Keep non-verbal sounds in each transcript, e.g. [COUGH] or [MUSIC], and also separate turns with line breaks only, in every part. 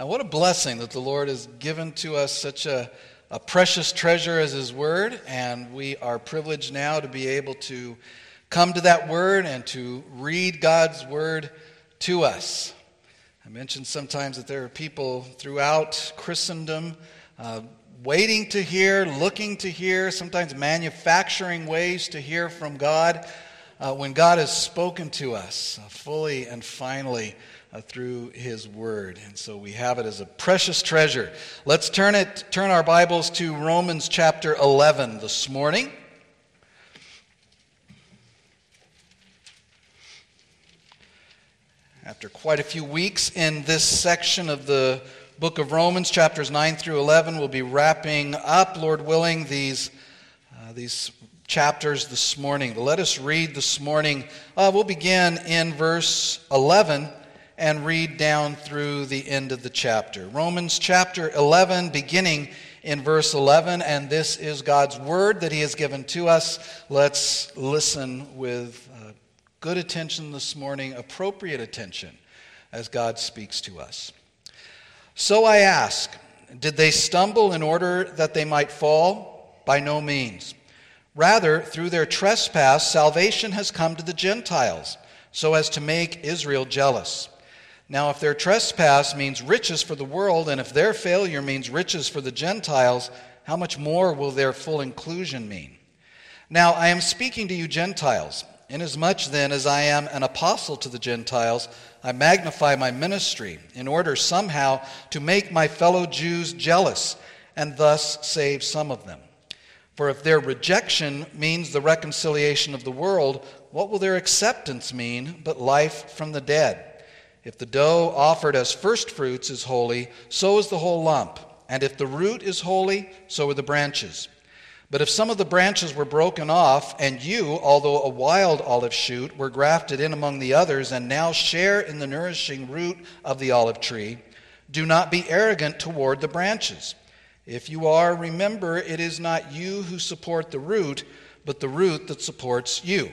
And what a blessing that the Lord has given to us such a, a precious treasure as His Word. And we are privileged now to be able to come to that Word and to read God's Word to us. I mentioned sometimes that there are people throughout Christendom uh, waiting to hear, looking to hear, sometimes manufacturing ways to hear from God uh, when God has spoken to us uh, fully and finally uh, through His Word. And so we have it as a precious treasure. Let's turn it, turn our Bibles to Romans chapter 11 this morning. After quite a few weeks in this section of the book of Romans, chapters 9 through 11. We'll be wrapping up, Lord willing, these, uh, these chapters this morning. Let us read this morning. Uh, we'll begin in verse 11 and read down through the end of the chapter. Romans chapter 11, beginning in verse 11, and this is God's word that He has given to us. Let's listen with uh, good attention this morning, appropriate attention, as God speaks to us. So I ask, did they stumble in order that they might fall? By no means. Rather, through their trespass, salvation has come to the Gentiles, so as to make Israel jealous. Now, if their trespass means riches for the world, and if their failure means riches for the Gentiles, how much more will their full inclusion mean? Now, I am speaking to you Gentiles. Inasmuch then as I am an apostle to the Gentiles, I magnify my ministry in order somehow to make my fellow Jews jealous and thus save some of them. For if their rejection means the reconciliation of the world, what will their acceptance mean but life from the dead? If the dough offered as firstfruits is holy, so is the whole lump. And if the root is holy, so are the branches. But if some of the branches were broken off, and you, although a wild olive shoot, were grafted in among the others, and now share in the nourishing root of the olive tree, do not be arrogant toward the branches. If you are, remember it is not you who support the root, but the root that supports you.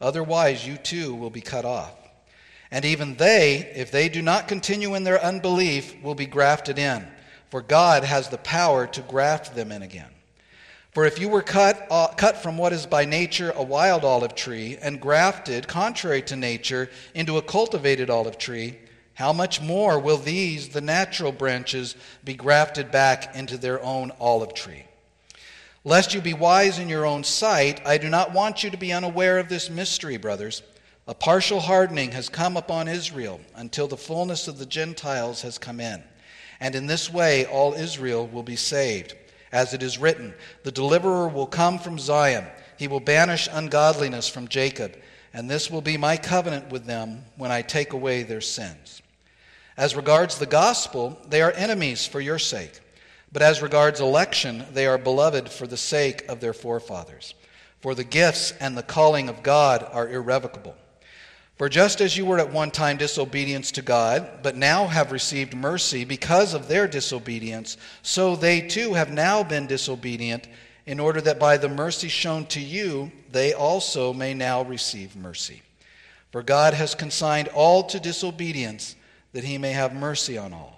Otherwise, you too will be cut off. And even they, if they do not continue in their unbelief, will be grafted in, for God has the power to graft them in again. For if you were cut, uh, cut from what is by nature a wild olive tree and grafted, contrary to nature, into a cultivated olive tree, how much more will these, the natural branches, be grafted back into their own olive tree? Lest you be wise in your own sight, I do not want you to be unaware of this mystery, brothers. A partial hardening has come upon Israel until the fullness of the Gentiles has come in. And in this way, all Israel will be saved. As it is written, The deliverer will come from Zion, he will banish ungodliness from Jacob, and this will be my covenant with them when I take away their sins. As regards the gospel, they are enemies for your sake. But as regards election, they are beloved for the sake of their forefathers. For the gifts and the calling of God are irrevocable. For just as you were at one time disobedience to God, but now have received mercy because of their disobedience, so they too have now been disobedient, in order that by the mercy shown to you, they also may now receive mercy. For God has consigned all to disobedience, that he may have mercy on all.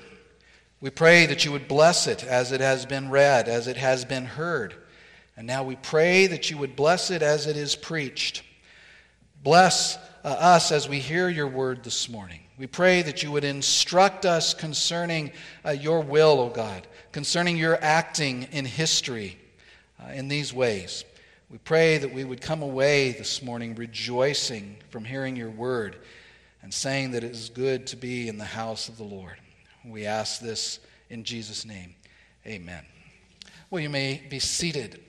We pray that you would bless it as it has been read, as it has been heard. And now we pray that you would bless it as it is preached. Bless uh, us as we hear your word this morning. We pray that you would instruct us concerning uh, your will, O God, concerning your acting in history uh, in these ways. We pray that we would come away this morning rejoicing from hearing your word and saying that it is good to be in the house of the Lord. We ask this in Jesus' name. Amen. Well, you may be seated.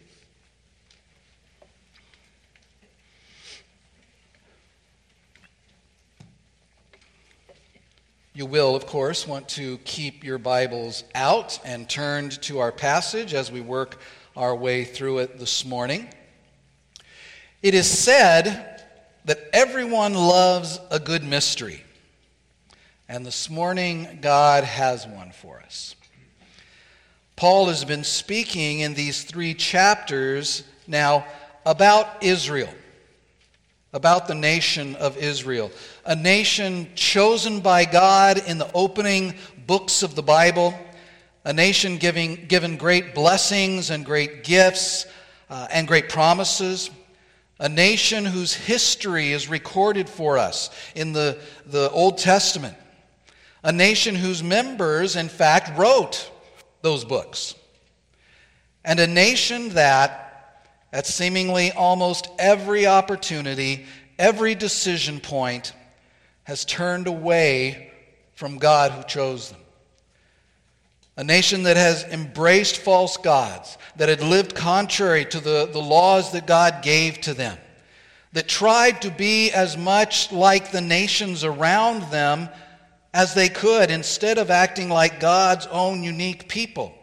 You will, of course, want to keep your Bibles out and turned to our passage as we work our way through it this morning. It is said that everyone loves a good mystery. And this morning, God has one for us. Paul has been speaking in these three chapters now about Israel about the nation of Israel, a nation chosen by God in the opening books of the Bible, a nation giving, given great blessings and great gifts uh, and great promises, a nation whose history is recorded for us in the, the Old Testament, a nation whose members, in fact, wrote those books, and a nation that at seemingly almost every opportunity, every decision point, has turned away from God who chose them. A nation that has embraced false gods, that had lived contrary to the, the laws that God gave to them, that tried to be as much like the nations around them as they could instead of acting like God's own unique people.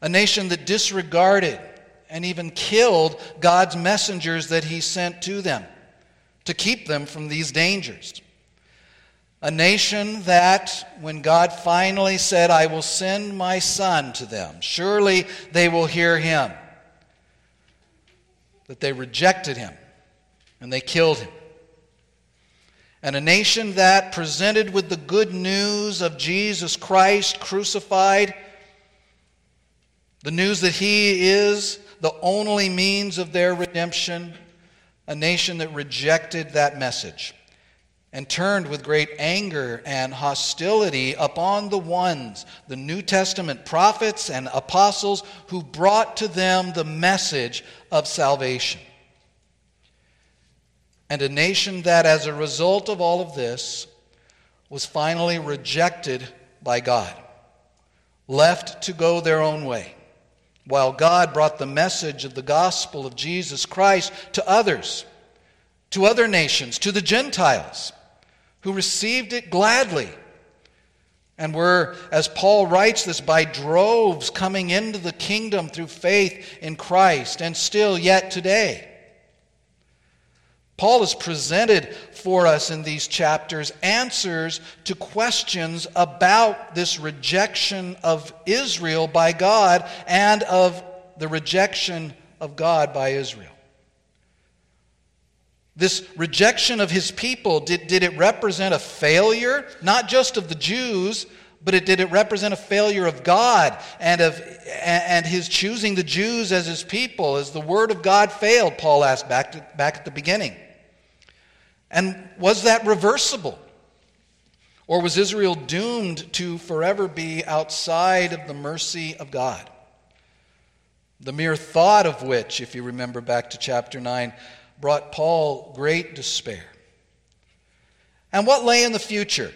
A nation that disregarded and even killed God's messengers that he sent to them to keep them from these dangers. A nation that, when God finally said, I will send my son to them, surely they will hear him, that they rejected him and they killed him. And a nation that, presented with the good news of Jesus Christ crucified, the news that he is the only means of their redemption, a nation that rejected that message and turned with great anger and hostility upon the ones, the New Testament prophets and apostles, who brought to them the message of salvation. And a nation that, as a result of all of this, was finally rejected by God, left to go their own way while God brought the message of the gospel of Jesus Christ to others, to other nations, to the Gentiles, who received it gladly and were, as Paul writes this, by droves coming into the kingdom through faith in Christ, and still yet today. Paul has presented for us in these chapters answers to questions about this rejection of Israel by God and of the rejection of God by Israel. This rejection of his people, did, did it represent a failure, not just of the Jews, but it, did it represent a failure of God and of and his choosing the Jews as his people? As the word of God failed, Paul asked back, to, back at the beginning. And was that reversible? Or was Israel doomed to forever be outside of the mercy of God? The mere thought of which, if you remember back to chapter 9, brought Paul great despair. And what lay in the future?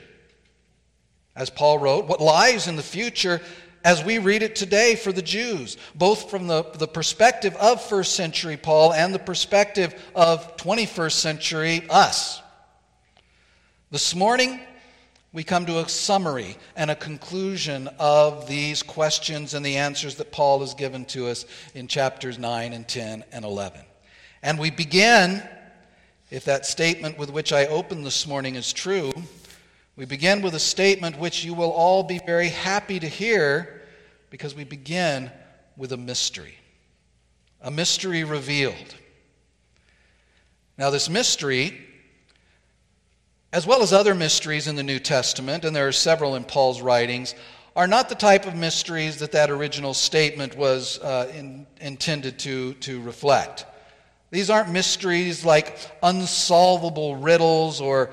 As Paul wrote, what lies in the future as we read it today for the Jews, both from the, the perspective of first century Paul and the perspective of 21st century us. This morning, we come to a summary and a conclusion of these questions and the answers that Paul has given to us in chapters 9 and 10 and 11. And we begin, if that statement with which I opened this morning is true, we begin with a statement which you will all be very happy to hear because we begin with a mystery. A mystery revealed. Now, this mystery, as well as other mysteries in the New Testament, and there are several in Paul's writings, are not the type of mysteries that that original statement was uh, in, intended to, to reflect. These aren't mysteries like unsolvable riddles or,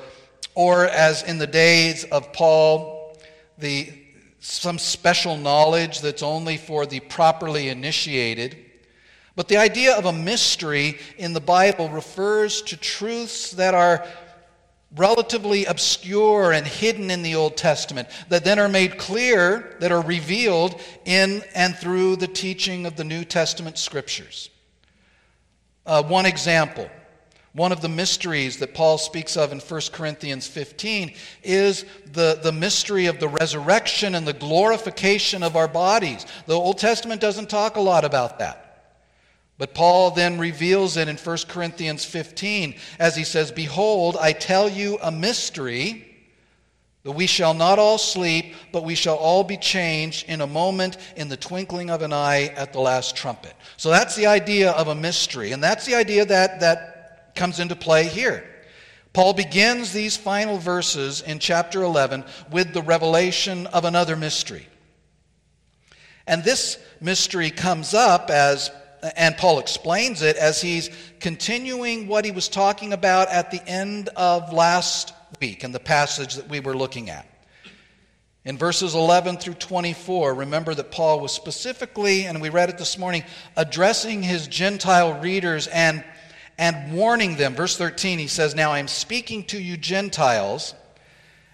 or as in the days of Paul, the, some special knowledge that's only for the properly initiated. But the idea of a mystery in the Bible refers to truths that are relatively obscure and hidden in the Old Testament, that then are made clear, that are revealed in and through the teaching of the New Testament scriptures. Uh, one example, one of the mysteries that Paul speaks of in 1 Corinthians 15 is the, the mystery of the resurrection and the glorification of our bodies. The Old Testament doesn't talk a lot about that. But Paul then reveals it in 1 Corinthians 15 as he says, Behold, I tell you a mystery that we shall not all sleep, but we shall all be changed in a moment, in the twinkling of an eye, at the last trumpet. So that's the idea of a mystery, and that's the idea that, that comes into play here. Paul begins these final verses in chapter 11 with the revelation of another mystery. And this mystery comes up as and Paul explains it as he's continuing what he was talking about at the end of last week in the passage that we were looking at. In verses 11 through 24, remember that Paul was specifically, and we read it this morning, addressing his Gentile readers and, and warning them. Verse 13, he says, Now I'm speaking to you Gentiles.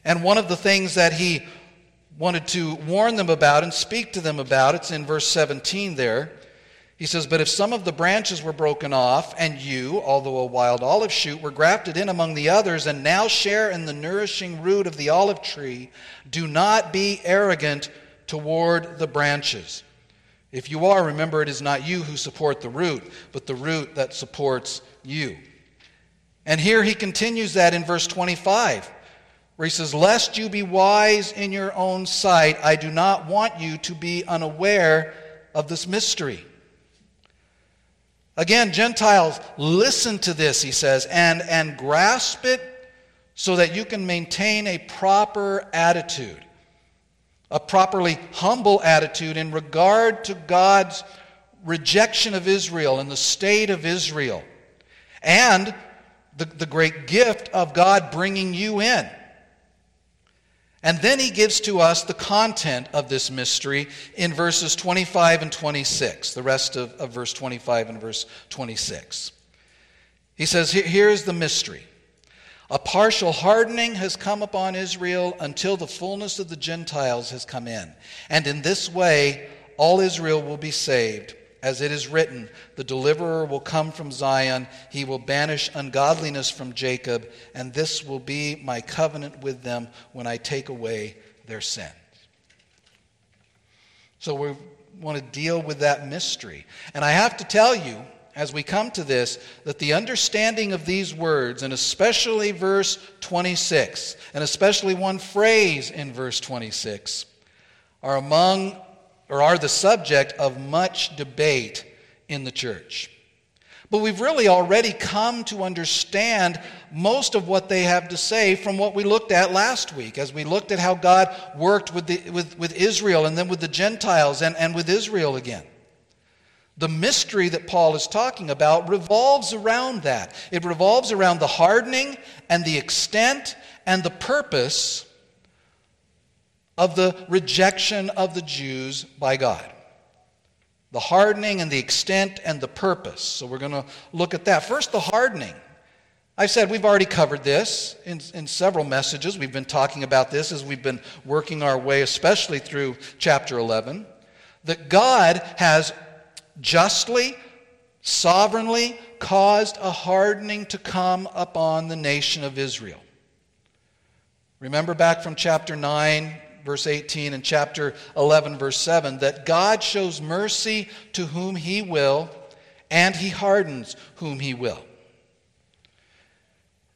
And one of the things that he wanted to warn them about and speak to them about, it's in verse 17 there. He says, But if some of the branches were broken off, and you, although a wild olive shoot, were grafted in among the others, and now share in the nourishing root of the olive tree, do not be arrogant toward the branches. If you are, remember it is not you who support the root, but the root that supports you. And here he continues that in verse 25, where he says, Lest you be wise in your own sight, I do not want you to be unaware of this mystery Again, Gentiles, listen to this, he says, and, and grasp it so that you can maintain a proper attitude, a properly humble attitude in regard to God's rejection of Israel and the state of Israel, and the, the great gift of God bringing you in. And then he gives to us the content of this mystery in verses 25 and 26, the rest of, of verse 25 and verse 26. He says, Here's the mystery. A partial hardening has come upon Israel until the fullness of the Gentiles has come in. And in this way, all Israel will be saved as it is written, the deliverer will come from Zion, he will banish ungodliness from Jacob, and this will be my covenant with them when I take away their sins. So we want to deal with that mystery. And I have to tell you, as we come to this, that the understanding of these words, and especially verse 26, and especially one phrase in verse 26, are among or are the subject of much debate in the church. But we've really already come to understand most of what they have to say from what we looked at last week, as we looked at how God worked with, the, with, with Israel and then with the Gentiles and, and with Israel again. The mystery that Paul is talking about revolves around that. It revolves around the hardening and the extent and the purpose of the rejection of the Jews by God. The hardening and the extent and the purpose. So we're going to look at that. First, the hardening. I said we've already covered this in, in several messages. We've been talking about this as we've been working our way, especially through chapter 11. That God has justly, sovereignly caused a hardening to come upon the nation of Israel. Remember back from chapter 9, verse 18, and chapter 11, verse 7, that God shows mercy to whom he will, and he hardens whom he will.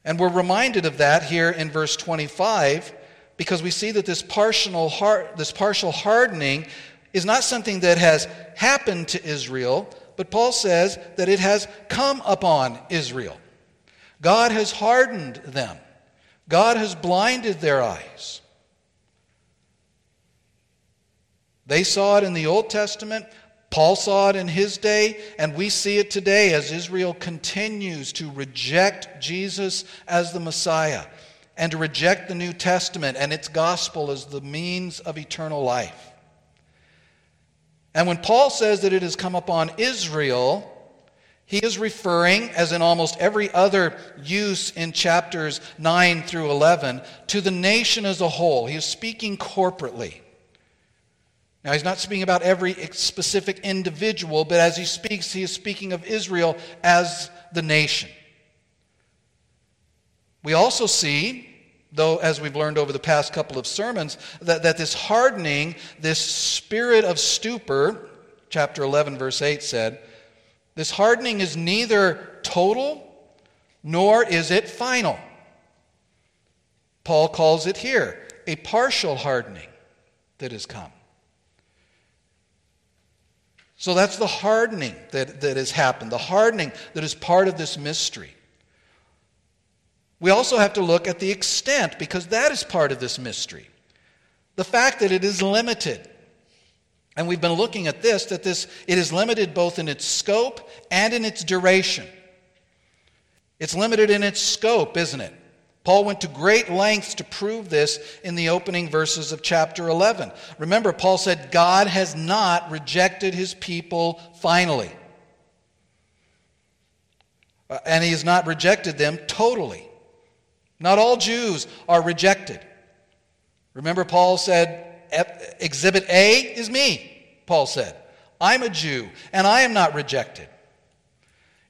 And we're reminded of that here in verse 25 because we see that this partial, this partial hardening is not something that has happened to Israel, but Paul says that it has come upon Israel. God has hardened them, God has blinded their eyes. They saw it in the Old Testament. Paul saw it in his day, and we see it today as Israel continues to reject Jesus as the Messiah and to reject the New Testament and its gospel as the means of eternal life. And when Paul says that it has come upon Israel, he is referring, as in almost every other use in chapters 9 through 11, to the nation as a whole. He is speaking corporately. Now, he's not speaking about every specific individual, but as he speaks, he is speaking of Israel as the nation. We also see though, as we've learned over the past couple of sermons, that, that this hardening, this spirit of stupor, chapter 11, verse 8 said, this hardening is neither total nor is it final. Paul calls it here a partial hardening that has come. So that's the hardening that, that has happened, the hardening that is part of this mystery. We also have to look at the extent, because that is part of this mystery. The fact that it is limited. And we've been looking at this, that this it is limited both in its scope and in its duration. It's limited in its scope, isn't it? Paul went to great lengths to prove this in the opening verses of chapter 11. Remember, Paul said, God has not rejected his people finally. Uh, and he has not rejected them totally. Not all Jews are rejected. Remember, Paul said, Exhibit A is me, Paul said. I'm a Jew, and I am not rejected.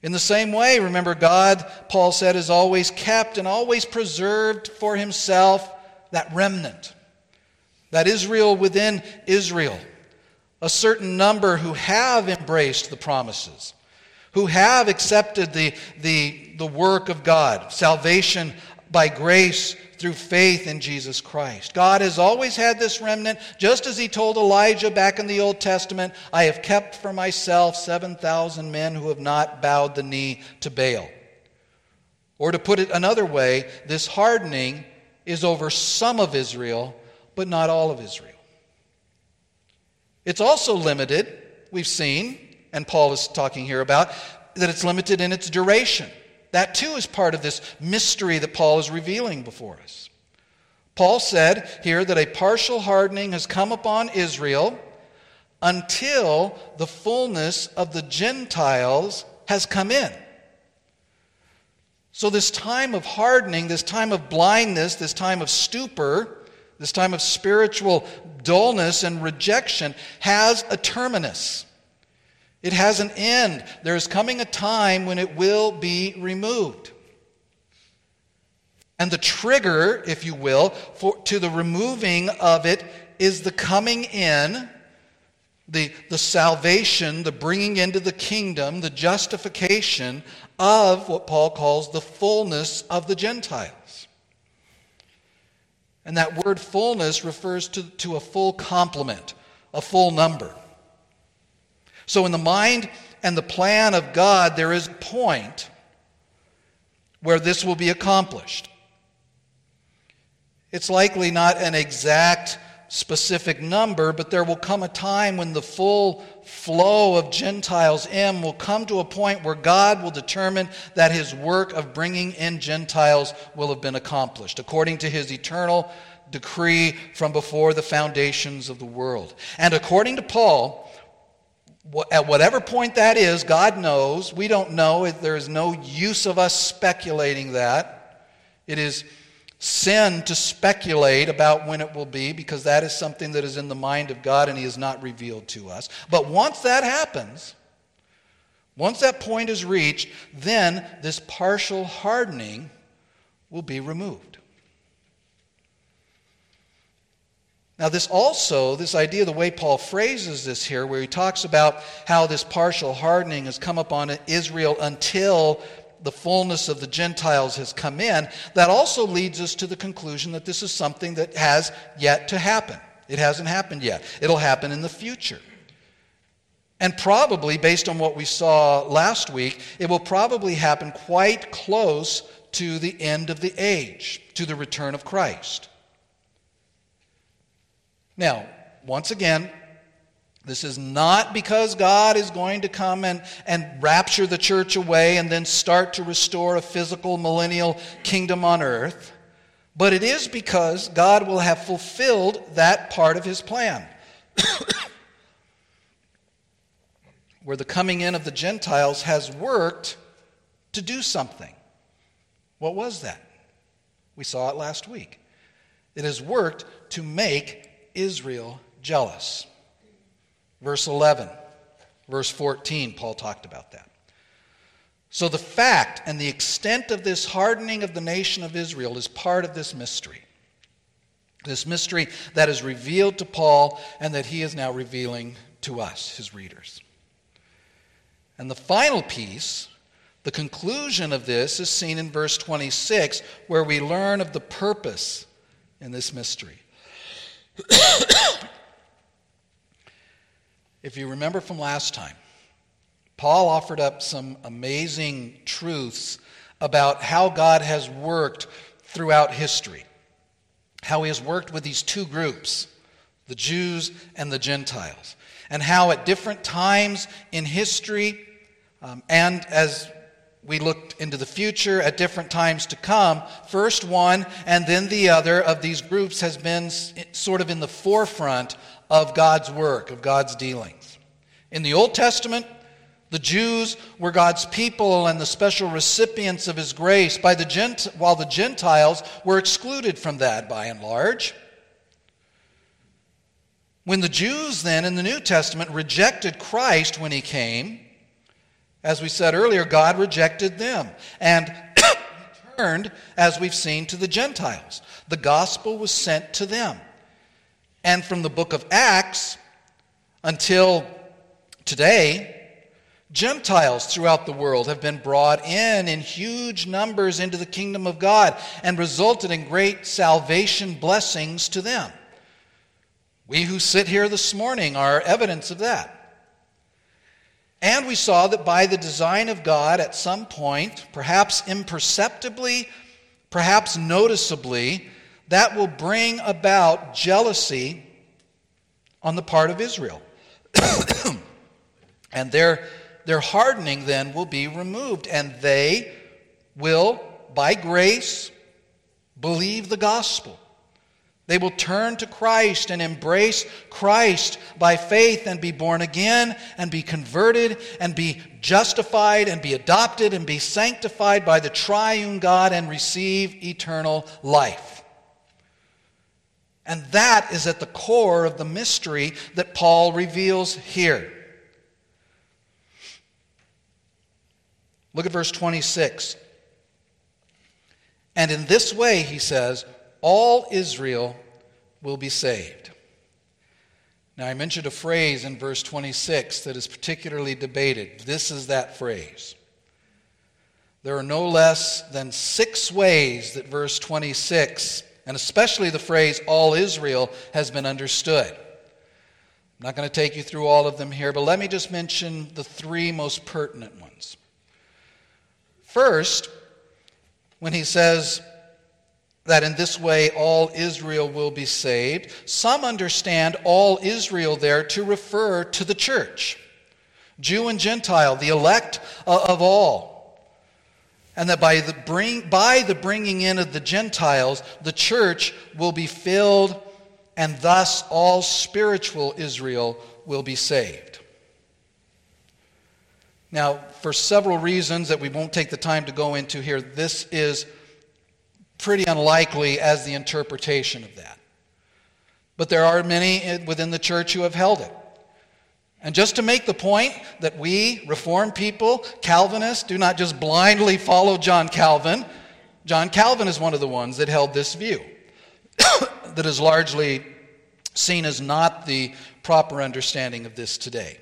In the same way, remember, God, Paul said, is always kept and always preserved for himself that remnant, that Israel within Israel, a certain number who have embraced the promises, who have accepted the, the, the work of God, salvation by grace through faith in Jesus Christ. God has always had this remnant, just as he told Elijah back in the Old Testament I have kept for myself 7,000 men who have not bowed the knee to Baal. Or to put it another way, this hardening is over some of Israel, but not all of Israel. It's also limited, we've seen, and Paul is talking here about, that it's limited in its duration. That too is part of this mystery that Paul is revealing before us. Paul said here that a partial hardening has come upon Israel until the fullness of the Gentiles has come in. So, this time of hardening, this time of blindness, this time of stupor, this time of spiritual dullness and rejection has a terminus. It has an end. There is coming a time when it will be removed. And the trigger, if you will, for, to the removing of it is the coming in, the, the salvation, the bringing into the kingdom, the justification of what Paul calls the fullness of the Gentiles. And that word fullness refers to, to a full complement, a full number. So, in the mind and the plan of God, there is a point where this will be accomplished. It's likely not an exact specific number, but there will come a time when the full flow of Gentiles in will come to a point where God will determine that his work of bringing in Gentiles will have been accomplished, according to his eternal decree from before the foundations of the world. And according to Paul, at whatever point that is, God knows. We don't know. There is no use of us speculating that. It is sin to speculate about when it will be because that is something that is in the mind of God and He has not revealed to us. But once that happens, once that point is reached, then this partial hardening will be removed. Now, this also, this idea, the way Paul phrases this here, where he talks about how this partial hardening has come upon Israel until the fullness of the Gentiles has come in, that also leads us to the conclusion that this is something that has yet to happen. It hasn't happened yet, it'll happen in the future. And probably, based on what we saw last week, it will probably happen quite close to the end of the age, to the return of Christ. Now, once again, This is not because God is going to come and, and rapture the church away and then start to restore a physical millennial kingdom on earth, but it is because God will have fulfilled that part of his plan. [COUGHS] Where the coming in of the Gentiles has worked to do something. What was that? We saw it last week. It has worked to make Israel jealous. Verse 11, verse 14, Paul talked about that. So the fact and the extent of this hardening of the nation of Israel is part of this mystery. This mystery that is revealed to Paul and that he is now revealing to us, his readers. And the final piece, the conclusion of this, is seen in verse 26, where we learn of the purpose in this mystery. [COUGHS] If you remember from last time, Paul offered up some amazing truths about how God has worked throughout history, how he has worked with these two groups, the Jews and the Gentiles, and how at different times in history um, and as we looked into the future at different times to come, first one and then the other of these groups has been sort of in the forefront of God's work, of God's dealings. In the Old Testament, the Jews were God's people and the special recipients of His grace, by the Gent- while the Gentiles were excluded from that by and large. When the Jews then in the New Testament rejected Christ when He came, as we said earlier, God rejected them and [COUGHS] turned, as we've seen, to the Gentiles. The gospel was sent to them. And from the book of Acts until today, Gentiles throughout the world have been brought in in huge numbers into the kingdom of God and resulted in great salvation blessings to them. We who sit here this morning are evidence of that. And we saw that by the design of God, at some point, perhaps imperceptibly, perhaps noticeably, that will bring about jealousy on the part of Israel. [COUGHS] and their, their hardening then will be removed, and they will, by grace, believe the gospel. They will turn to Christ and embrace Christ by faith and be born again and be converted and be justified and be adopted and be sanctified by the triune God and receive eternal life. And that is at the core of the mystery that Paul reveals here. Look at verse 26. And in this way, he says, all Israel will be saved. Now, I mentioned a phrase in verse 26 that is particularly debated. This is that phrase. There are no less than six ways that verse 26, and especially the phrase all Israel, has been understood. I'm not going to take you through all of them here, but let me just mention the three most pertinent ones. First, when he says, that in this way all Israel will be saved. Some understand all Israel there to refer to the church, Jew and Gentile, the elect of all. And that by the, bring, by the bringing in of the Gentiles, the church will be filled, and thus all spiritual Israel will be saved. Now, for several reasons that we won't take the time to go into here, this is pretty unlikely as the interpretation of that. But there are many within the church who have held it. And just to make the point that we, Reformed people, Calvinists, do not just blindly follow John Calvin, John Calvin is one of the ones that held this view [COUGHS] that is largely seen as not the proper understanding of this today.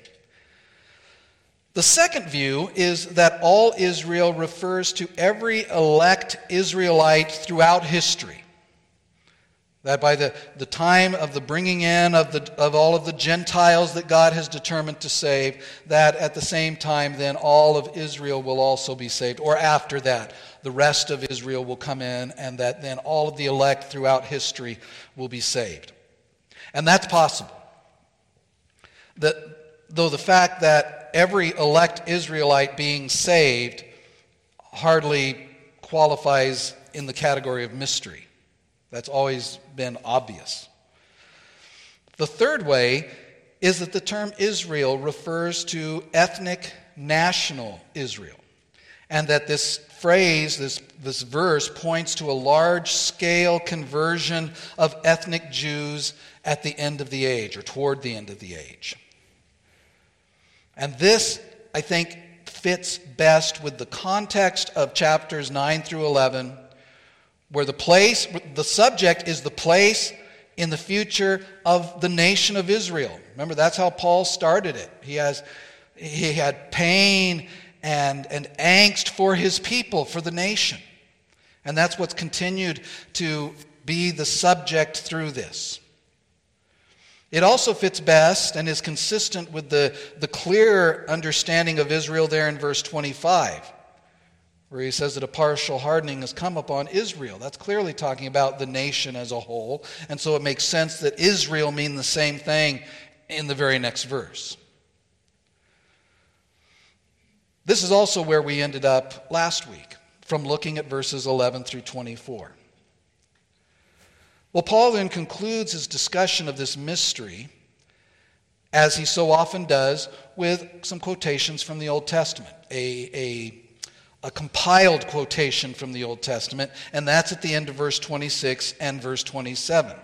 The second view is that all Israel refers to every elect Israelite throughout history. That by the, the time of the bringing in of, the, of all of the Gentiles that God has determined to save, that at the same time, then all of Israel will also be saved. Or after that, the rest of Israel will come in, and that then all of the elect throughout history will be saved. And that's possible. that though the fact that every elect Israelite being saved hardly qualifies in the category of mystery. That's always been obvious. The third way is that the term Israel refers to ethnic national Israel, and that this phrase, this, this verse, points to a large scale conversion of ethnic Jews at the end of the age or toward the end of the age. And this, I think, fits best with the context of chapters 9 through 11, where the place, the subject is the place in the future of the nation of Israel. Remember, that's how Paul started it. He, has, he had pain and, and angst for his people, for the nation. And that's what's continued to be the subject through this. It also fits best and is consistent with the, the clear understanding of Israel there in verse 25, where he says that a partial hardening has come upon Israel. That's clearly talking about the nation as a whole, and so it makes sense that Israel mean the same thing in the very next verse. This is also where we ended up last week, from looking at verses 11 through 24. Well, Paul then concludes his discussion of this mystery, as he so often does, with some quotations from the Old Testament, a, a, a compiled quotation from the Old Testament, and that's at the end of verse 26 and verse 27.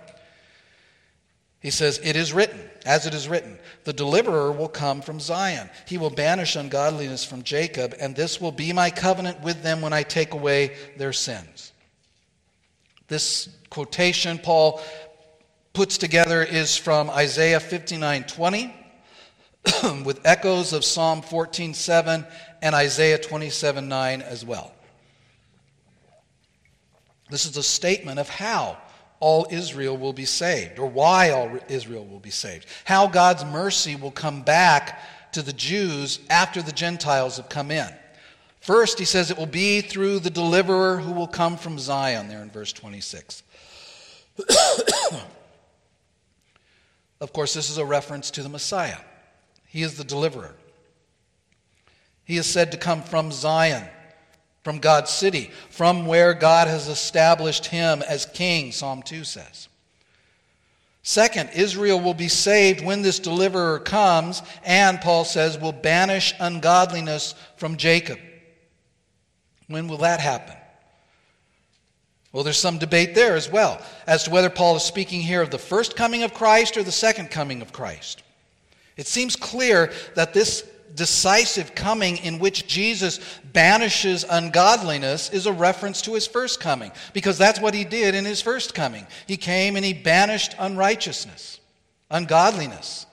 He says, It is written, as it is written, the deliverer will come from Zion. He will banish ungodliness from Jacob, and this will be my covenant with them when I take away their sins. This quotation Paul puts together is from Isaiah 59:20 [CLEARS THROAT] with echoes of Psalm 14:7 and Isaiah 27 9 as well. This is a statement of how all Israel will be saved, or why all Israel will be saved. How God's mercy will come back to the Jews after the Gentiles have come in. First, he says it will be through the deliverer who will come from Zion, there in verse 26. [COUGHS] of course, this is a reference to the Messiah. He is the deliverer. He is said to come from Zion, from God's city, from where God has established him as king, Psalm 2 says. Second, Israel will be saved when this deliverer comes, and Paul says, will banish ungodliness from Jacob. When will that happen? Well, there's some debate there as well as to whether Paul is speaking here of the first coming of Christ or the second coming of Christ. It seems clear that this decisive coming in which Jesus banishes ungodliness is a reference to his first coming, because that's what he did in his first coming. He came and he banished unrighteousness, ungodliness.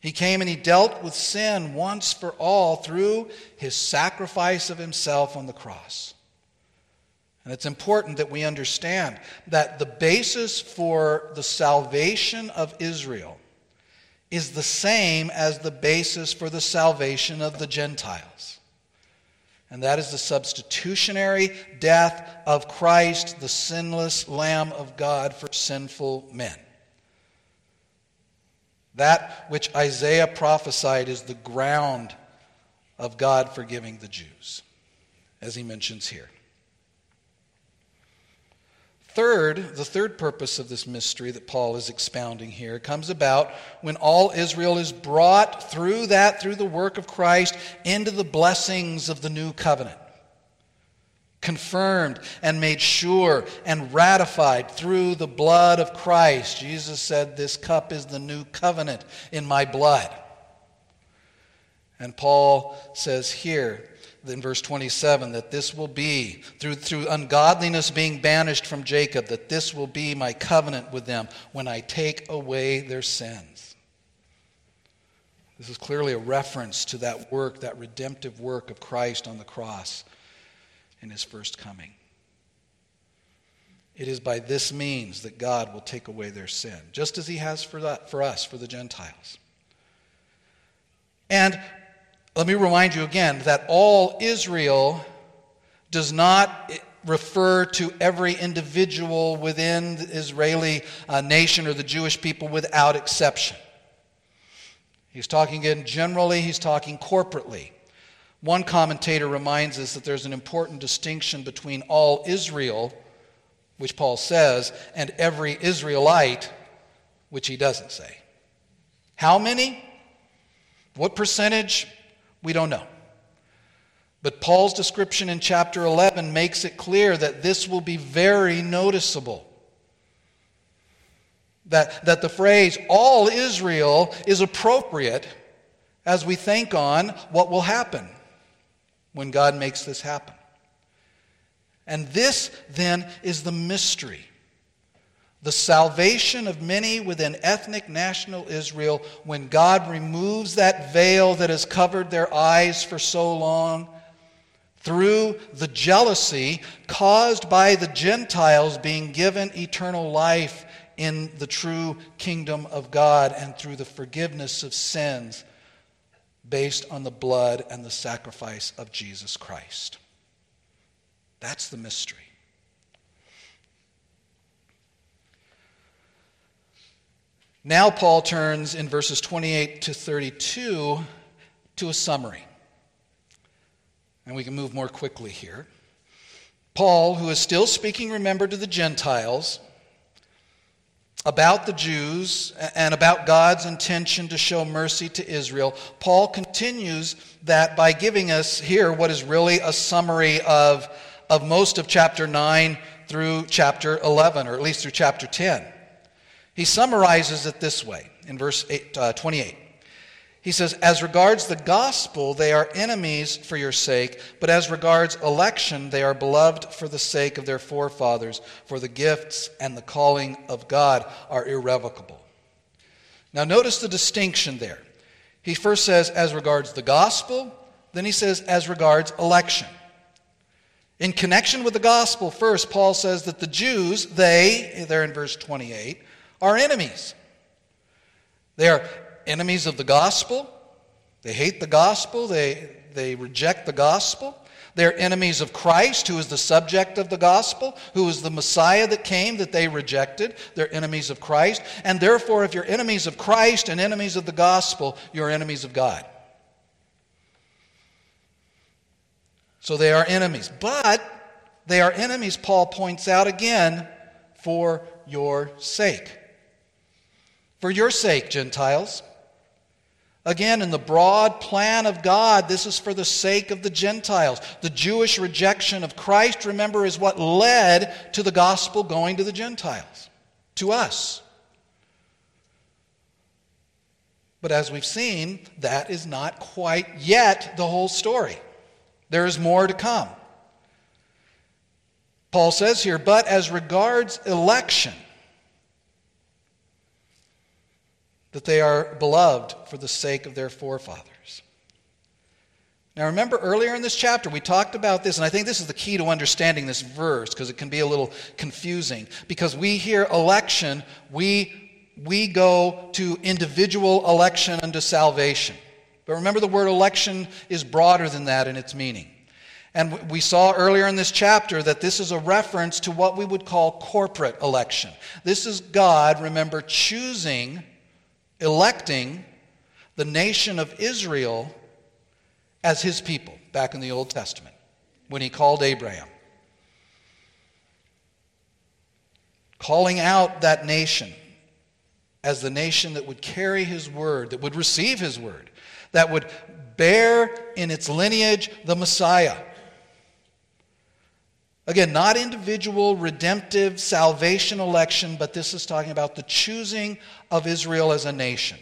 He came and he dealt with sin once for all through his sacrifice of himself on the cross. And it's important that we understand that the basis for the salvation of Israel is the same as the basis for the salvation of the Gentiles. And that is the substitutionary death of Christ, the sinless Lamb of God for sinful men. That which Isaiah prophesied is the ground of God forgiving the Jews, as he mentions here. Third, the third purpose of this mystery that Paul is expounding here comes about when all Israel is brought through that, through the work of Christ, into the blessings of the new covenant confirmed and made sure and ratified through the blood of Christ. Jesus said, This cup is the new covenant in my blood. And Paul says here in verse 27 that this will be, through, through ungodliness being banished from Jacob, that this will be my covenant with them when I take away their sins. This is clearly a reference to that work, that redemptive work of Christ on the cross in his first coming. It is by this means that God will take away their sin, just as he has for, that, for us, for the Gentiles. And let me remind you again that all Israel does not refer to every individual within the Israeli uh, nation or the Jewish people without exception. He's talking again generally, he's talking corporately. One commentator reminds us that there's an important distinction between all Israel, which Paul says, and every Israelite, which he doesn't say. How many? What percentage? We don't know. But Paul's description in chapter 11 makes it clear that this will be very noticeable. That, that the phrase all Israel is appropriate as we think on what will happen when God makes this happen. And this then is the mystery. The salvation of many within ethnic national Israel when God removes that veil that has covered their eyes for so long through the jealousy caused by the Gentiles being given eternal life in the true kingdom of God and through the forgiveness of sins based on the blood and the sacrifice of Jesus Christ. That's the mystery. Now, Paul turns in verses 28 to 32 to a summary. And we can move more quickly here. Paul, who is still speaking, remember, to the Gentiles, about the Jews and about God's intention to show mercy to Israel, Paul continues that by giving us here what is really a summary of, of most of chapter 9 through chapter 11, or at least through chapter 10. He summarizes it this way in verse eight, uh, 28. He says, As regards the gospel, they are enemies for your sake, but as regards election, they are beloved for the sake of their forefathers, for the gifts and the calling of God are irrevocable. Now, notice the distinction there. He first says, As regards the gospel, then he says, As regards election. In connection with the gospel, first, Paul says that the Jews, they, there in verse 28, are enemies. They are enemies of the gospel. They hate the gospel. They, they reject the gospel. They're enemies of Christ, who is the subject of the gospel, who is the Messiah that came that they rejected. They're enemies of Christ. And therefore, if you're enemies of Christ and enemies of the gospel, you're enemies of God. So they are enemies. But they are enemies, Paul points out again, for your sake. For your sake, Gentiles. Again, in the broad plan of God, this is for the sake of the Gentiles. The Jewish rejection of Christ, remember, is what led to the gospel going to the Gentiles, to us. But as we've seen, that is not quite yet the whole story. There is more to come. Paul says here, but as regards election, that they are beloved for the sake of their forefathers. Now, remember earlier in this chapter, we talked about this, and I think this is the key to understanding this verse because it can be a little confusing. Because we hear election, we, we go to individual election unto salvation. But remember, the word election is broader than that in its meaning. And we saw earlier in this chapter that this is a reference to what we would call corporate election. This is God, remember, choosing electing the nation of Israel as his people back in the Old Testament when he called Abraham. Calling out that nation as the nation that would carry his word, that would receive his word, that would bear in its lineage the Messiah. Again, not individual redemptive salvation election, but this is talking about the choosing of Israel as a nation.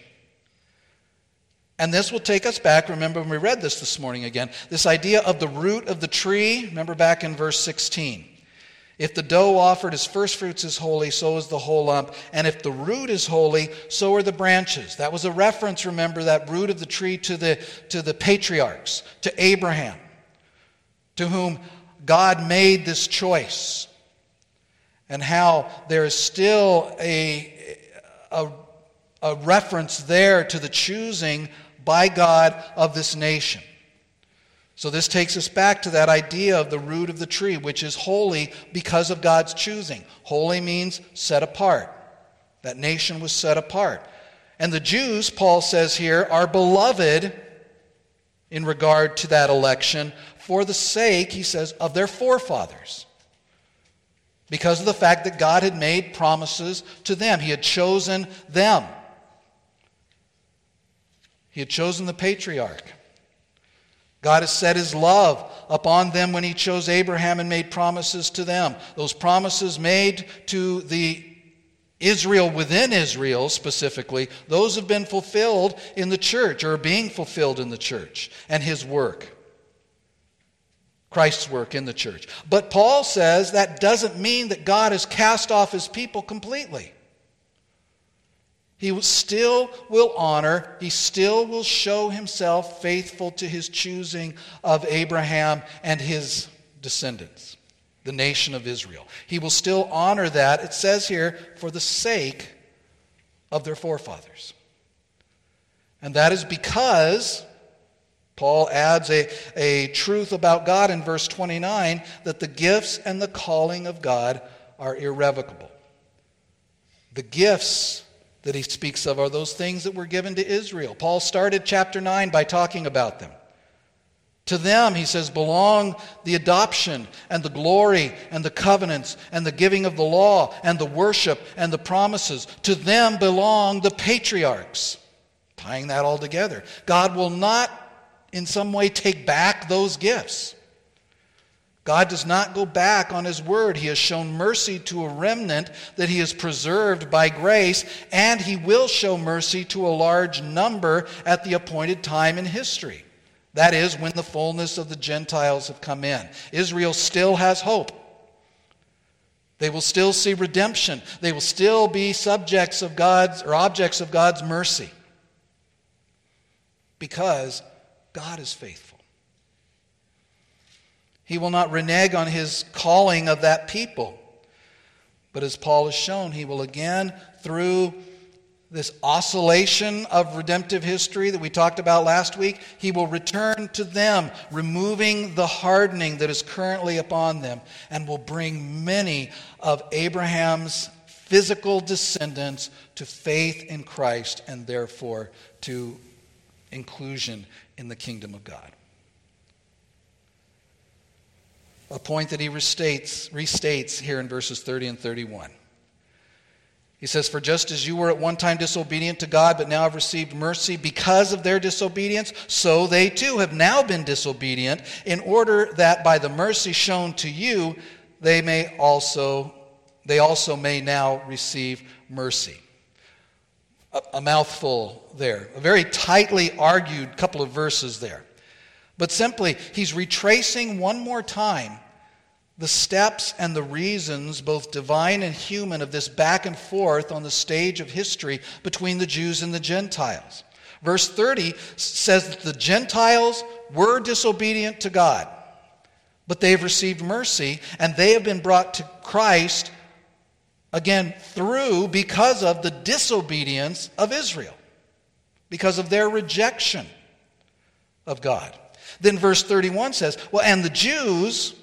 And this will take us back, remember when we read this this morning again, this idea of the root of the tree, remember back in verse 16. If the dough offered as firstfruits is holy, so is the whole lump. And if the root is holy, so are the branches. That was a reference, remember, that root of the tree to the, to the patriarchs, to Abraham, to whom God made this choice and how there is still a, a, a, reference there to the choosing by God of this nation. So, this takes us back to that idea of the root of the tree, which is holy because of God's choosing. Holy means set apart. That nation was set apart. And the Jews, Paul says here, are beloved in regard to that election for the sake, he says, of their forefathers. Because of the fact that God had made promises to them, He had chosen them. He had chosen the patriarch. God has set his love upon them when he chose Abraham and made promises to them. Those promises made to the Israel within Israel specifically, those have been fulfilled in the church or are being fulfilled in the church and his work. Christ's work in the church. But Paul says that doesn't mean that God has cast off his people completely. He still will honor, he still will show himself faithful to his choosing of Abraham and his descendants, the nation of Israel. He will still honor that, it says here, for the sake of their forefathers. And that is because Paul adds a, a truth about God in verse 29 that the gifts and the calling of God are irrevocable. The gifts that he speaks of are those things that were given to Israel. Paul started chapter 9 by talking about them. To them, he says, belong the adoption and the glory and the covenants and the giving of the law and the worship and the promises. To them belong the patriarchs. Tying that all together. God will not in some way take back those gifts. God does not go back on his word. He has shown mercy to a remnant that he has preserved by grace, and he will show mercy to a large number at the appointed time in history. That is, when the fullness of the Gentiles have come in. Israel still has hope. They will still see redemption. They will still be subjects of God's or objects of God's mercy. Because God is faithful. He will not renege on his calling of that people. But as Paul has shown, he will again, through this oscillation of redemptive history that we talked about last week, he will return to them, removing the hardening that is currently upon them, and will bring many of Abraham's physical descendants to faith in Christ and therefore to inclusion in the kingdom of God a point that he restates, restates here in verses 30 and 31. He says, For just as you were at one time disobedient to God, but now have received mercy because of their disobedience, so they too have now been disobedient, in order that by the mercy shown to you, they may also they also may now receive mercy. A, a mouthful there. A very tightly argued couple of verses there. But simply, he's retracing one more time the steps and the reasons, both divine and human, of this back and forth on the stage of history between the Jews and the Gentiles. Verse 30 says that the Gentiles were disobedient to God, but they've received mercy, and they have been brought to Christ again through because of the disobedience of Israel, because of their rejection of God. Then verse 31 says, Well, and the Jews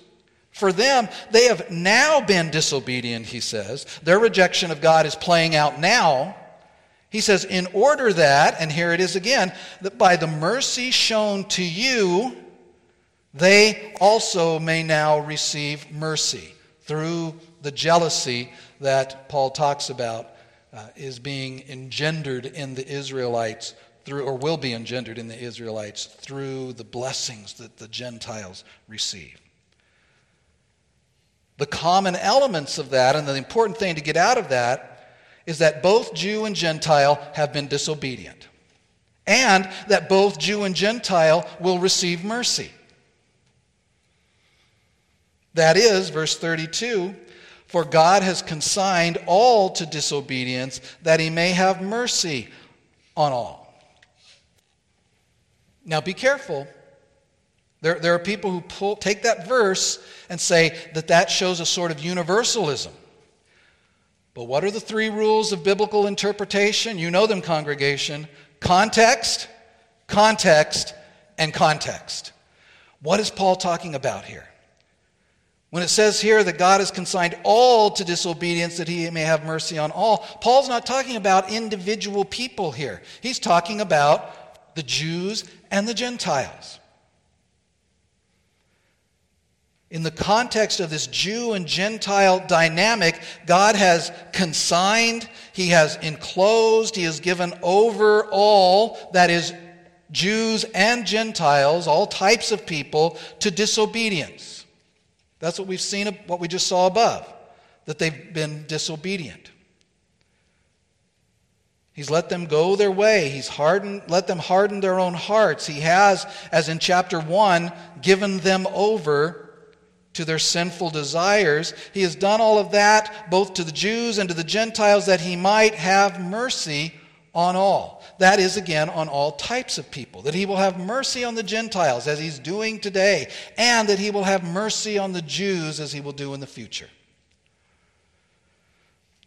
for them, they have now been disobedient, he says. Their rejection of God is playing out now. He says, in order that, and here it is again, that by the mercy shown to you, they also may now receive mercy through the jealousy that Paul talks about uh, is being engendered in the Israelites through, or will be engendered in the Israelites through the blessings that the Gentiles receive. The common elements of that, and the important thing to get out of that, is that both Jew and Gentile have been disobedient, and that both Jew and Gentile will receive mercy. That is, verse 32 For God has consigned all to disobedience, that he may have mercy on all. Now be careful there, there are people who pull, take that verse and say that that shows a sort of universalism. But what are the three rules of biblical interpretation? You know them, congregation context, context, and context. What is Paul talking about here? When it says here that God has consigned all to disobedience that he may have mercy on all, Paul's not talking about individual people here. He's talking about the Jews and the Gentiles. In the context of this Jew and Gentile dynamic, God has consigned, He has enclosed, He has given over all, that is, Jews and Gentiles, all types of people, to disobedience. That's what we've seen, what we just saw above, that they've been disobedient. He's let them go their way. He's hardened, let them harden their own hearts. He has, as in chapter 1, given them over to their sinful desires. He has done all of that both to the Jews and to the Gentiles that he might have mercy on all. That is, again, on all types of people. That he will have mercy on the Gentiles as he's doing today, and that he will have mercy on the Jews as he will do in the future.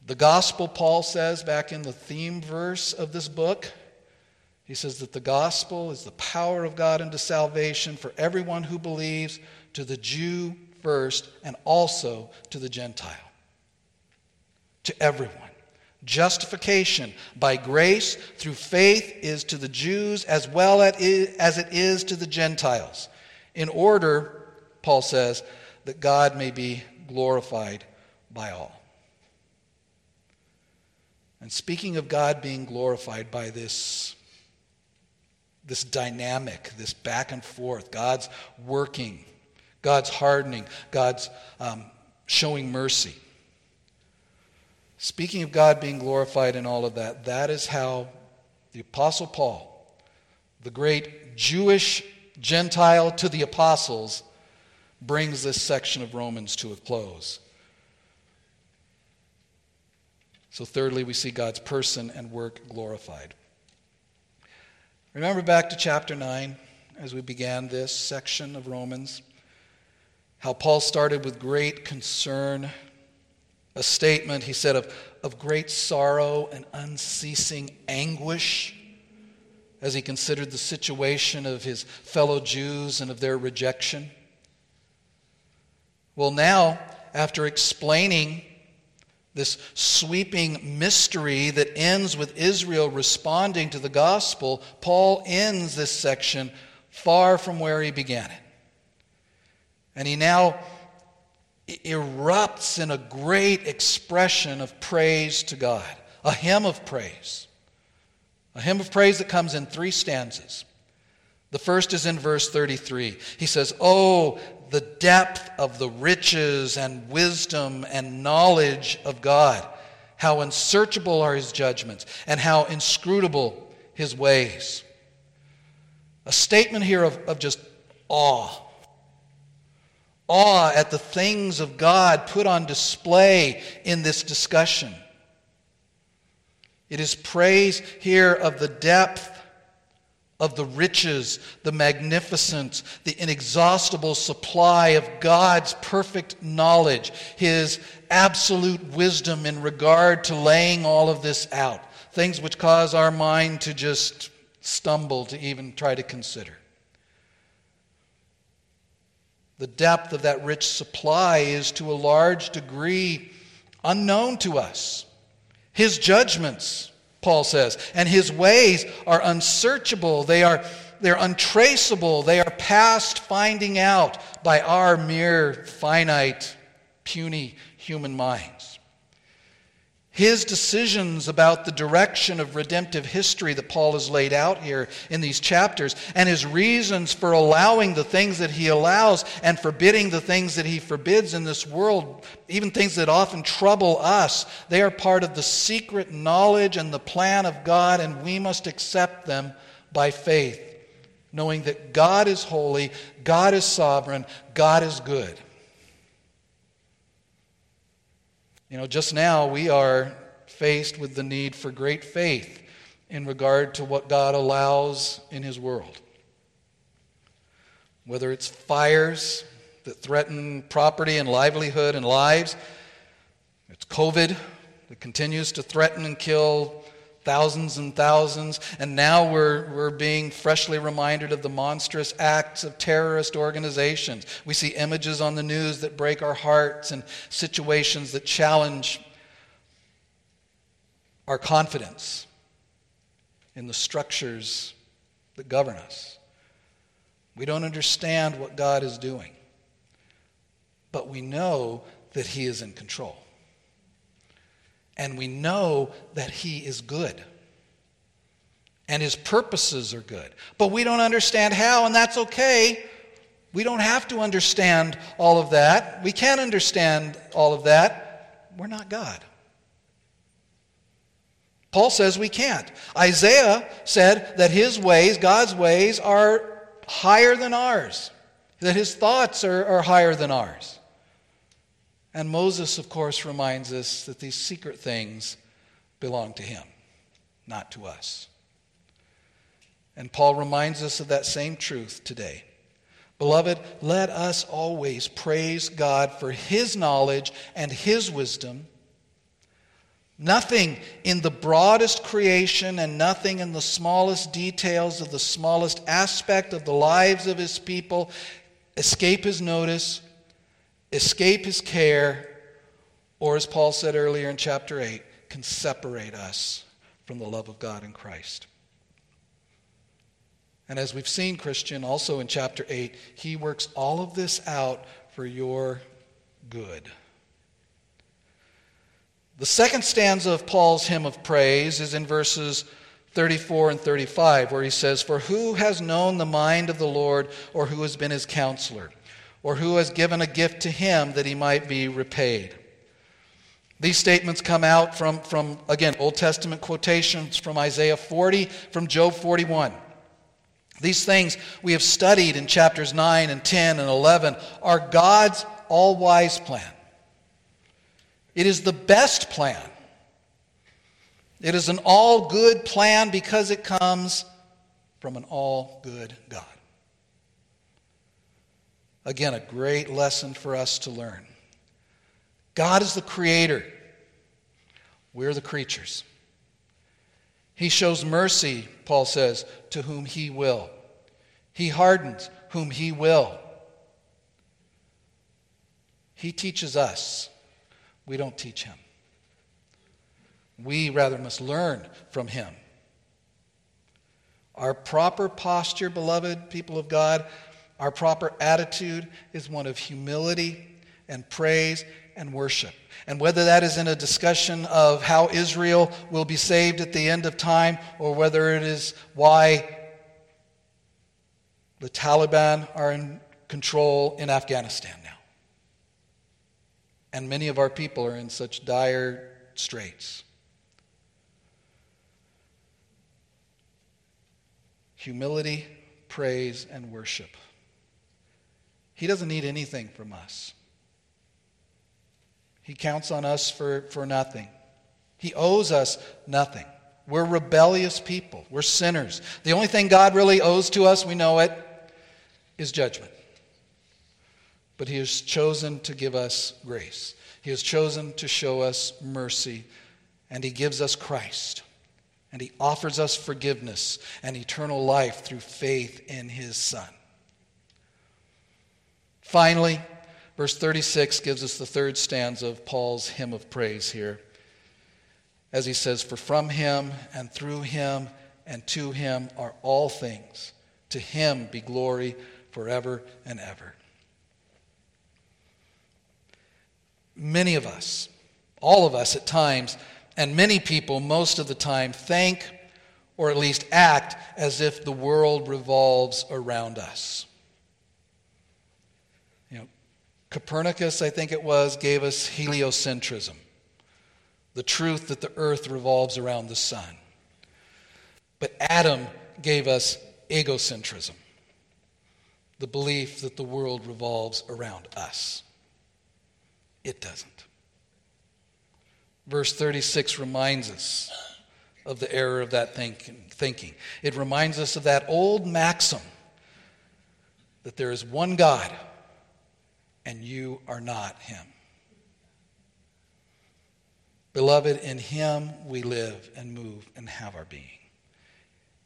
The gospel, Paul says back in the theme verse of this book, he says that the gospel is the power of God unto salvation for everyone who believes, to the Jew first and also to the Gentile. To everyone. Justification by grace through faith is to the Jews as well as it is to the Gentiles, in order, Paul says, that God may be glorified by all. And speaking of God being glorified by this, this dynamic, this back and forth, God's working God's hardening, God's um, showing mercy. Speaking of God being glorified in all of that, that is how the Apostle Paul, the great Jewish Gentile to the apostles, brings this section of Romans to a close. So, thirdly, we see God's person and work glorified. Remember back to chapter 9 as we began this section of Romans? How Paul started with great concern, a statement, he said, of, of great sorrow and unceasing anguish as he considered the situation of his fellow Jews and of their rejection. Well, now, after explaining this sweeping mystery that ends with Israel responding to the gospel, Paul ends this section far from where he began it. And he now erupts in a great expression of praise to God, a hymn of praise. A hymn of praise that comes in three stanzas. The first is in verse 33. He says, Oh, the depth of the riches and wisdom and knowledge of God. How unsearchable are his judgments, and how inscrutable his ways. A statement here of, of just awe awe at the things of God put on display in this discussion. It is praise here of the depth of the riches, the magnificence, the inexhaustible supply of God's perfect knowledge, His absolute wisdom in regard to laying all of this out. Things which cause our mind to just stumble to even try to consider. The depth of that rich supply is to a large degree unknown to us. His judgments, Paul says, and his ways are unsearchable. They are they're untraceable. They are past finding out by our mere finite, puny human minds. His decisions about the direction of redemptive history that Paul has laid out here in these chapters, and his reasons for allowing the things that he allows and forbidding the things that he forbids in this world, even things that often trouble us, they are part of the secret knowledge and the plan of God, and we must accept them by faith, knowing that God is holy, God is sovereign, God is good. You know, just now we are faced with the need for great faith in regard to what God allows in His world. Whether it's fires that threaten property and livelihood and lives, it's COVID that continues to threaten and kill thousands and thousands, and now we're, we're being freshly reminded of the monstrous acts of terrorist organizations. We see images on the news that break our hearts and situations that challenge our confidence in the structures that govern us. We don't understand what God is doing, but we know that He is in control. And we know that He is good. And His purposes are good. But we don't understand how, and that's okay. We don't have to understand all of that. We can't understand all of that. We're not God. Paul says we can't. Isaiah said that his ways, God's ways, are higher than ours, that his thoughts are, are higher than ours. And Moses, of course, reminds us that these secret things belong to him, not to us. And Paul reminds us of that same truth today. Beloved, let us always praise God for his knowledge and his wisdom. Nothing in the broadest creation and nothing in the smallest details of the smallest aspect of the lives of his people escape his notice escape his care, or as Paul said earlier in chapter 8, can separate us from the love of God in Christ. And as we've seen, Christian, also in chapter 8, he works all of this out for your good. The second stanza of Paul's hymn of praise is in verses 34 and 35, where he says, For who has known the mind of the Lord, or who has been his counselor? Or who has given a gift to him that he might be repaid. These statements come out from, from, again, Old Testament quotations from Isaiah 40, from Job 41. These things we have studied in chapters 9 and 10 and 11 are God's all wise plan. It is the best plan. It is an all good plan because it comes from an all good God. Again, a great lesson for us to learn. God is the creator, we're the creatures. He shows mercy, Paul says, to whom he will. He hardens whom he will. He teaches us. We don't teach him. We rather must learn from him. Our proper posture, beloved people of God, our proper attitude is one of humility and praise and worship. And whether that is in a discussion of how Israel will be saved at the end of time, or whether it is why the Taliban are in control in Afghanistan now. And many of our people are in such dire straits. Humility, praise, and worship. He doesn't need anything from us. He counts on us for, for nothing. He owes us nothing. We're rebellious people. We're sinners. The only thing God really owes to us, we know it, is judgment. But He has chosen to give us grace. He has chosen to show us mercy, and He gives us Christ. And He offers us forgiveness and eternal life through faith in His Son. Finally, verse 36 gives us the third stanza of Paul's hymn of praise here. As he says, For from him and through him and to him are all things. To him be glory forever and ever. Many of us, all of us at times, and many people most of the time, think or at least act as if the world revolves around us. Copernicus, I think it was, gave us heliocentrism, the truth that the earth revolves around the sun. But Adam gave us egocentrism, the belief that the world revolves around us. It doesn't. Verse 36 reminds us of the error of that thinking. It reminds us of that old maxim that there is one God and you are not him. Beloved, in him we live and move and have our being.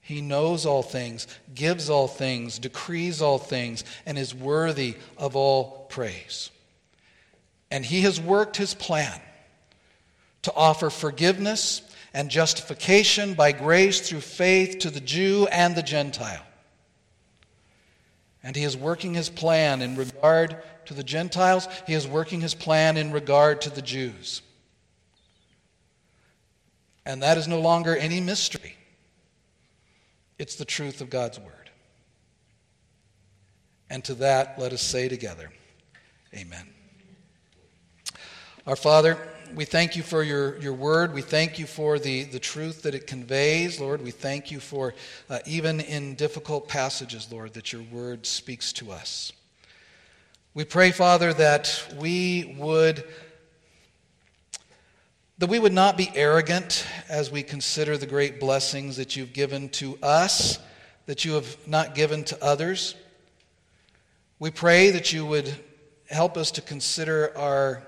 He knows all things, gives all things, decrees all things, and is worthy of all praise. And he has worked his plan to offer forgiveness and justification by grace through faith to the Jew and the Gentile. And he is working his plan in regard to the Gentiles, he is working his plan in regard to the Jews. And that is no longer any mystery. It's the truth of God's word. And to that, let us say together, Amen. Our Father, we thank you for your, your word. We thank you for the, the truth that it conveys, Lord. We thank you for, uh, even in difficult passages, Lord, that your word speaks to us. We pray, Father, that we would that we would not be arrogant as we consider the great blessings that you've given to us, that you have not given to others. We pray that you would help us to consider our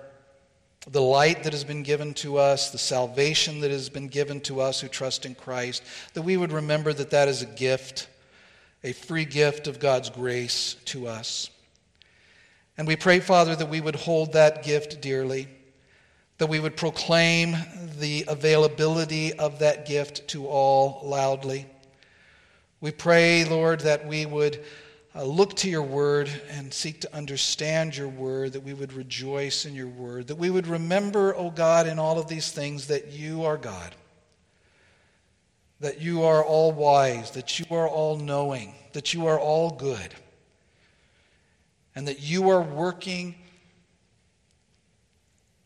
the light that has been given to us, the salvation that has been given to us who trust in Christ, that we would remember that that is a gift, a free gift of God's grace to us. And we pray, Father, that we would hold that gift dearly that we would proclaim the availability of that gift to all loudly. We pray, Lord, that we would uh, look to your word and seek to understand your word, that we would rejoice in your word, that we would remember, O oh God, in all of these things that you are God, that you are all wise, that you are all knowing, that you are all good, and that you are working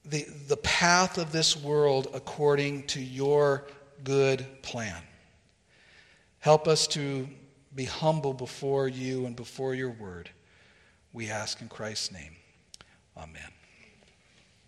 the, the path of this world according to your good plan. Help us to be humble before you and before your word. We ask in Christ's name. Amen.